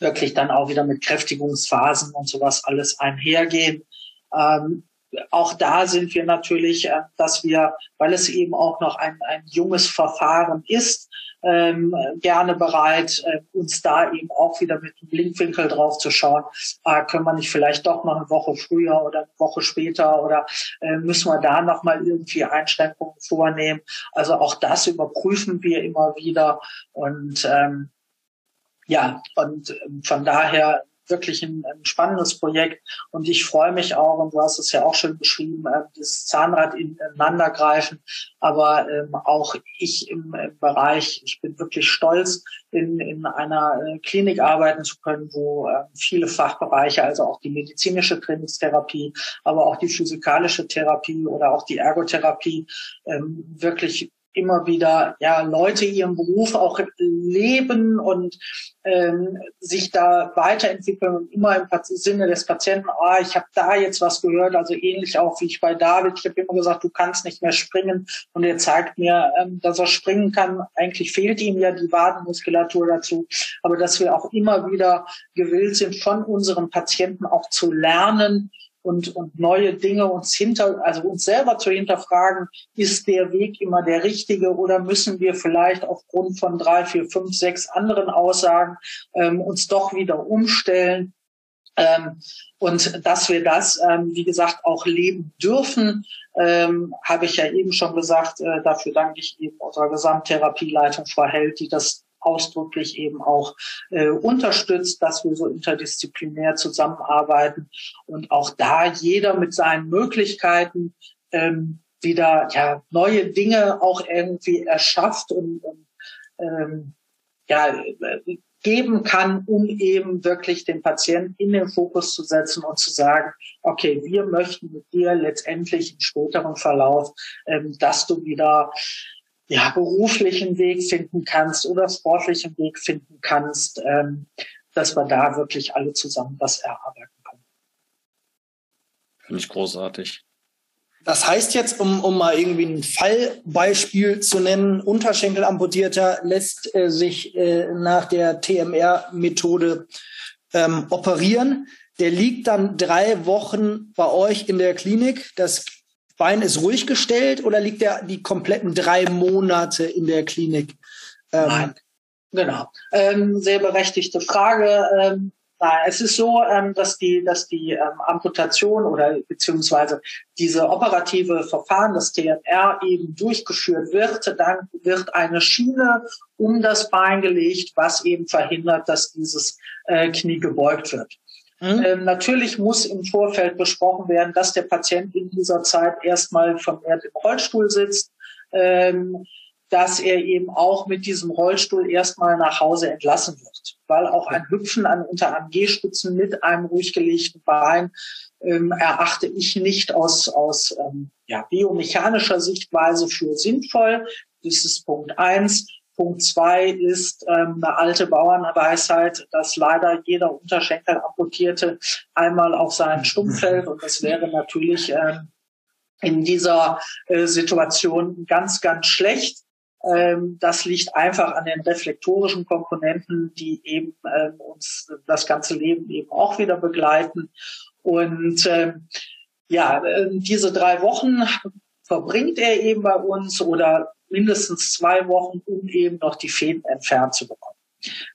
wirklich dann auch wieder mit Kräftigungsphasen und sowas alles einhergehen. Auch da sind wir natürlich, äh, dass wir, weil es eben auch noch ein, ein junges Verfahren ist, ähm, gerne bereit, äh, uns da eben auch wieder mit dem Blinkwinkel drauf zu schauen. Äh, können wir nicht vielleicht doch noch eine Woche früher oder eine Woche später oder äh, müssen wir da noch mal irgendwie Einschränkungen vornehmen? Also auch das überprüfen wir immer wieder und ähm, ja, und ähm, von daher wirklich ein, ein, spannendes Projekt. Und ich freue mich auch, und du hast es ja auch schon beschrieben, äh, dieses Zahnrad ineinandergreifen, aber ähm, auch ich im, im, Bereich, ich bin wirklich stolz, in, in einer äh, Klinik arbeiten zu können, wo äh, viele Fachbereiche, also auch die medizinische Trainingstherapie, aber auch die physikalische Therapie oder auch die Ergotherapie ähm, wirklich immer wieder ja Leute ihren Beruf auch leben und ähm, sich da weiterentwickeln und immer im Sinne des Patienten, ah, ich habe da jetzt was gehört, also ähnlich auch wie ich bei David, ich habe immer gesagt, du kannst nicht mehr springen. Und er zeigt mir, ähm, dass er springen kann. Eigentlich fehlt ihm ja die Wadenmuskulatur dazu, aber dass wir auch immer wieder gewillt sind, von unseren Patienten auch zu lernen, und, und neue Dinge uns hinter, also uns selber zu hinterfragen, ist der Weg immer der richtige oder müssen wir vielleicht aufgrund von drei, vier, fünf, sechs anderen Aussagen ähm, uns doch wieder umstellen. Ähm, und dass wir das, ähm, wie gesagt, auch leben dürfen, ähm, habe ich ja eben schon gesagt. Äh, dafür danke ich eben unserer Gesamttherapieleitung Frau Held, die das ausdrücklich eben auch äh, unterstützt, dass wir so interdisziplinär zusammenarbeiten und auch da jeder mit seinen Möglichkeiten ähm, wieder ja neue Dinge auch irgendwie erschafft und, und ähm, ja geben kann, um eben wirklich den Patienten in den Fokus zu setzen und zu sagen, okay, wir möchten mit dir letztendlich im späteren Verlauf, ähm, dass du wieder ja, beruflichen Weg finden kannst oder sportlichen Weg finden kannst, ähm, dass wir da wirklich alle zusammen was erarbeiten können. Finde ich großartig. Das heißt jetzt, um, um mal irgendwie ein Fallbeispiel zu nennen, Unterschenkelamputierter lässt äh, sich äh, nach der TMR-Methode ähm, operieren. Der liegt dann drei Wochen bei euch in der Klinik. Das Bein ist ruhig gestellt oder liegt er die kompletten drei Monate in der Klinik? Ähm, Nein, genau. Ähm, sehr berechtigte Frage. Ähm, Nein, es ist so, ähm, dass die, dass die ähm, Amputation oder beziehungsweise diese operative Verfahren, das TMR, eben durchgeführt wird. Dann wird eine Schiene um das Bein gelegt, was eben verhindert, dass dieses äh, Knie gebeugt wird. Mhm. Ähm, natürlich muss im Vorfeld besprochen werden, dass der Patient in dieser Zeit erstmal vermehrt im Rollstuhl sitzt, ähm, dass er eben auch mit diesem Rollstuhl erstmal nach Hause entlassen wird, weil auch ein Hüpfen an unter AMG-Stützen mit einem ruhig gelegten Bein ähm, erachte ich nicht aus, aus ähm, ja, biomechanischer Sichtweise für sinnvoll. Das ist Punkt eins. Punkt zwei ist ähm, eine alte Bauernweisheit, dass leider jeder Unterschenkel amputierte einmal auf seinen Stumpf fällt. Und das wäre natürlich ähm, in dieser äh, Situation ganz, ganz schlecht. Ähm, das liegt einfach an den reflektorischen Komponenten, die eben ähm, uns das ganze Leben eben auch wieder begleiten. Und ähm, ja, äh, diese drei Wochen verbringt er eben bei uns oder mindestens zwei Wochen, um eben noch die Fäden entfernt zu bekommen.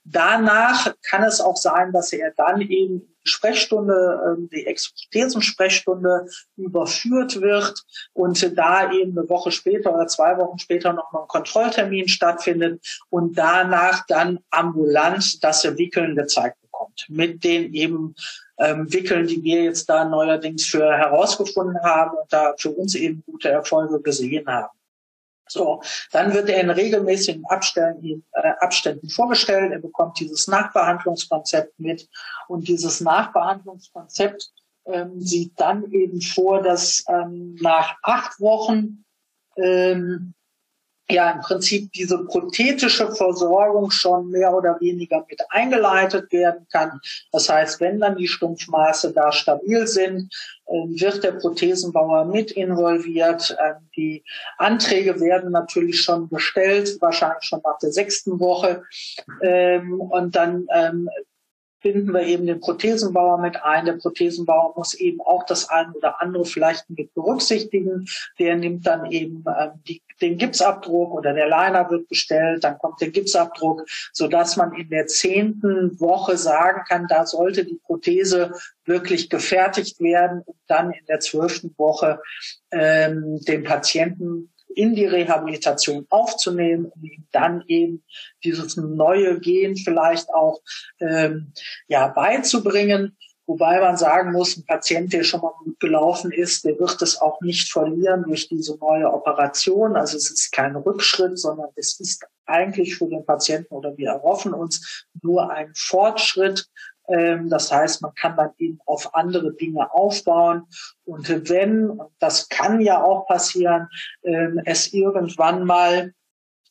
Danach kann es auch sein, dass er dann eben die Sprechstunde, ähm, die Expertensprechstunde überführt wird und da eben eine Woche später oder zwei Wochen später noch mal ein Kontrolltermin stattfindet und danach dann ambulant das Wickeln gezeigt bekommt. Mit den eben ähm, Wickeln, die wir jetzt da neuerdings für herausgefunden haben und da für uns eben gute Erfolge gesehen haben. So, dann wird er in regelmäßigen Abständen, äh, Abständen vorgestellt. Er bekommt dieses Nachbehandlungskonzept mit und dieses Nachbehandlungskonzept ähm, sieht dann eben vor, dass ähm, nach acht Wochen ähm, ja im Prinzip diese prothetische Versorgung schon mehr oder weniger mit eingeleitet werden kann. Das heißt, wenn dann die Stumpfmaße da stabil sind, ähm, wird der Prothesenbauer mit involviert. Ähm, die Anträge werden natürlich schon gestellt, wahrscheinlich schon nach der sechsten Woche. Ähm, und dann binden wir eben den Prothesenbauer mit ein. Der Prothesenbauer muss eben auch das eine oder andere vielleicht mit berücksichtigen. Der nimmt dann eben ähm, die, den Gipsabdruck oder der Liner wird bestellt, dann kommt der Gipsabdruck, so dass man in der zehnten Woche sagen kann, da sollte die Prothese wirklich gefertigt werden und dann in der zwölften Woche ähm, den Patienten in die Rehabilitation aufzunehmen, um ihm dann eben dieses neue Gen vielleicht auch ähm, ja beizubringen. Wobei man sagen muss, ein Patient, der schon mal gut gelaufen ist, der wird es auch nicht verlieren durch diese neue Operation. Also es ist kein Rückschritt, sondern es ist eigentlich für den Patienten oder wir erhoffen uns nur ein Fortschritt, das heißt, man kann dann eben auf andere Dinge aufbauen. Und wenn, das kann ja auch passieren, ähm, es irgendwann mal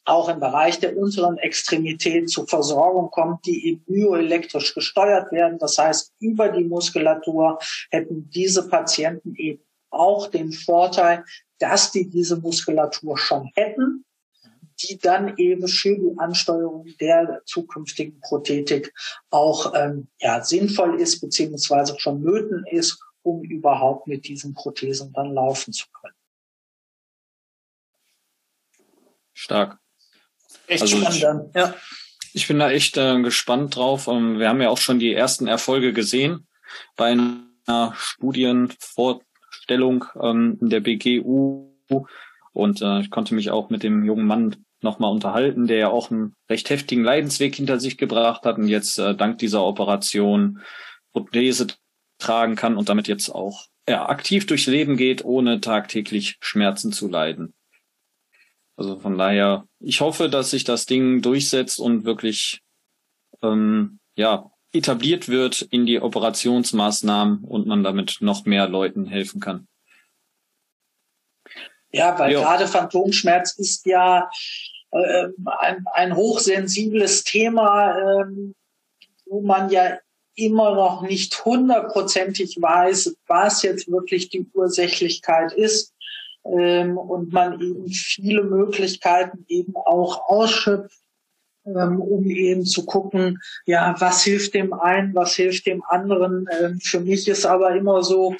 auch im Bereich der unteren Extremität zur Versorgung kommt, die eben bioelektrisch gesteuert werden. Das heißt, über die Muskulatur hätten diese Patienten eben auch den Vorteil, dass die diese Muskulatur schon hätten die dann eben für die Ansteuerung der zukünftigen Prothetik auch ähm, ja, sinnvoll ist, beziehungsweise schon nötig ist, um überhaupt mit diesen Prothesen dann laufen zu können. Stark. Echt also spannend. Ich, ja. ich bin da echt äh, gespannt drauf. Ähm, wir haben ja auch schon die ersten Erfolge gesehen bei einer Studienvorstellung ähm, in der BGU. Und äh, ich konnte mich auch mit dem jungen Mann nochmal unterhalten, der ja auch einen recht heftigen Leidensweg hinter sich gebracht hat und jetzt äh, dank dieser Operation Prothese tragen kann und damit jetzt auch ja, aktiv durchs Leben geht, ohne tagtäglich Schmerzen zu leiden. Also von daher, ich hoffe, dass sich das Ding durchsetzt und wirklich ähm, ja etabliert wird in die Operationsmaßnahmen und man damit noch mehr Leuten helfen kann. Ja, weil jo. gerade Phantomschmerz ist ja äh, ein, ein hochsensibles Thema, äh, wo man ja immer noch nicht hundertprozentig weiß, was jetzt wirklich die Ursächlichkeit ist ähm, und man eben viele Möglichkeiten eben auch ausschöpft, um eben zu gucken, ja, was hilft dem einen, was hilft dem anderen. Ähm, für mich ist aber immer so,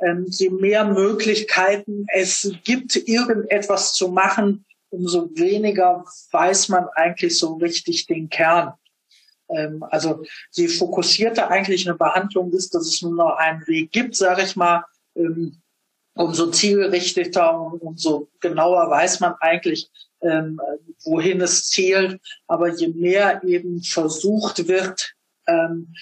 ähm, je mehr Möglichkeiten es gibt, irgendetwas zu machen, umso weniger weiß man eigentlich so richtig den Kern. Ähm, also je fokussierter eigentlich eine Behandlung ist, dass es nur noch einen Weg gibt, sage ich mal, ähm, umso zielgerichteter und umso genauer weiß man eigentlich, ähm, wohin es zielt. Aber je mehr eben versucht wird, ähm,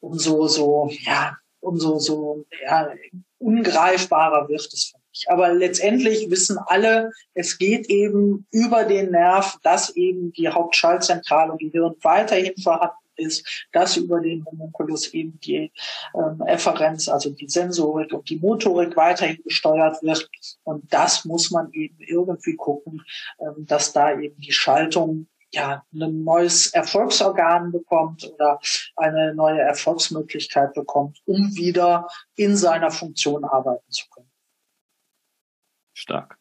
umso so, ja, umso so ja, ungreifbarer wird es für mich. Aber letztendlich wissen alle, es geht eben über den Nerv, dass eben die Hauptschaltzentrale im Gehirn weiterhin vorhanden ist, dass über den Homunculus eben die ähm, Efferenz, also die Sensorik und die Motorik weiterhin gesteuert wird. Und das muss man eben irgendwie gucken, ähm, dass da eben die Schaltung ja, ein neues Erfolgsorgan bekommt oder eine neue Erfolgsmöglichkeit bekommt, um wieder in seiner Funktion arbeiten zu können. Stark.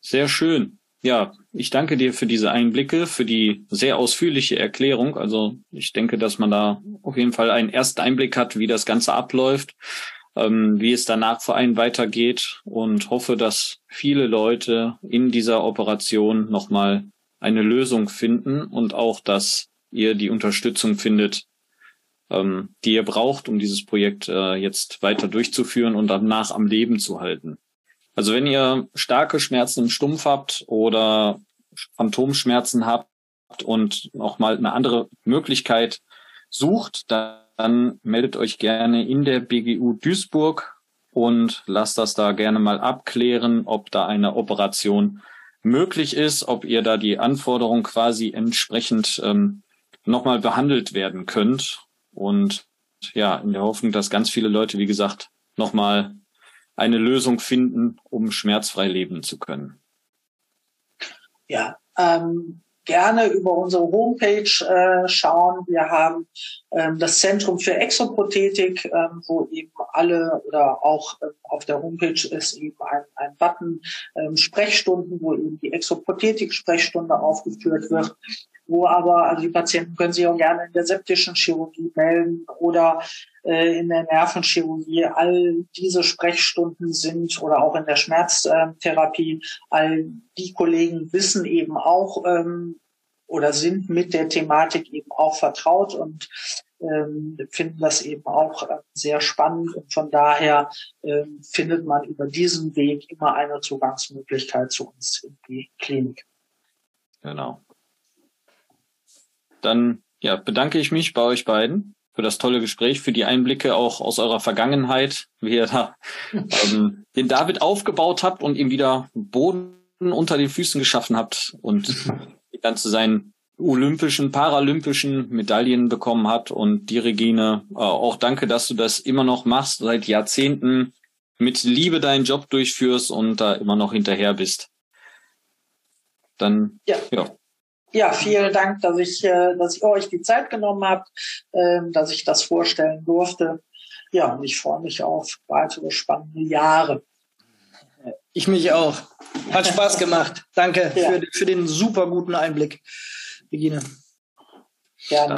Sehr schön. Ja, ich danke dir für diese Einblicke, für die sehr ausführliche Erklärung. Also ich denke, dass man da auf jeden Fall einen ersten Einblick hat, wie das Ganze abläuft, ähm, wie es danach für einen weitergeht und hoffe, dass viele Leute in dieser Operation nochmal eine Lösung finden und auch, dass ihr die Unterstützung findet, ähm, die ihr braucht, um dieses Projekt äh, jetzt weiter durchzuführen und danach am Leben zu halten. Also wenn ihr starke Schmerzen im Stumpf habt oder Phantomschmerzen habt und noch mal eine andere Möglichkeit sucht, dann meldet euch gerne in der BGU Duisburg und lasst das da gerne mal abklären, ob da eine Operation möglich ist, ob ihr da die Anforderung quasi entsprechend ähm, nochmal behandelt werden könnt. Und ja, in der Hoffnung, dass ganz viele Leute, wie gesagt, nochmal eine Lösung finden, um schmerzfrei leben zu können? Ja, ähm, gerne über unsere Homepage äh, schauen. Wir haben ähm, das Zentrum für Exoprothetik, ähm, wo eben alle oder auch ähm, auf der Homepage ist eben ein, ein Button ähm, Sprechstunden, wo eben die Exoprothetik-Sprechstunde aufgeführt wird. Wo aber, also die Patienten können sich auch gerne in der septischen Chirurgie melden oder äh, in der Nervenchirurgie. All diese Sprechstunden sind oder auch in der Schmerztherapie. All die Kollegen wissen eben auch ähm, oder sind mit der Thematik eben auch vertraut und ähm, finden das eben auch äh, sehr spannend und von daher ähm, findet man über diesen Weg immer eine Zugangsmöglichkeit zu uns in die Klinik. Genau. Dann ja, bedanke ich mich bei euch beiden für das tolle Gespräch, für die Einblicke auch aus eurer Vergangenheit, wie ihr da ähm, den David aufgebaut habt und ihm wieder Boden unter den Füßen geschaffen habt und dann zu seinen olympischen, paralympischen Medaillen bekommen hat. Und die Regine, äh, auch danke, dass du das immer noch machst, seit Jahrzehnten mit Liebe deinen Job durchführst und da immer noch hinterher bist. Dann, ja. ja. Ja, vielen Dank, dass ich, äh, dass ihr euch die Zeit genommen habt, äh, dass ich das vorstellen durfte. Ja, und ich freue mich auf weitere spannende Jahre. Ich mich auch. Hat Spaß gemacht. Danke ja. für, für den super guten Einblick. Regine. Gerne.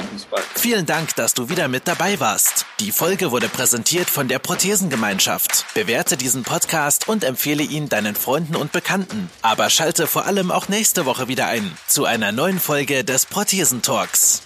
Vielen Dank, dass du wieder mit dabei warst. Die Folge wurde präsentiert von der Prothesengemeinschaft. Bewerte diesen Podcast und empfehle ihn deinen Freunden und Bekannten. Aber schalte vor allem auch nächste Woche wieder ein zu einer neuen Folge des Prothesentalks.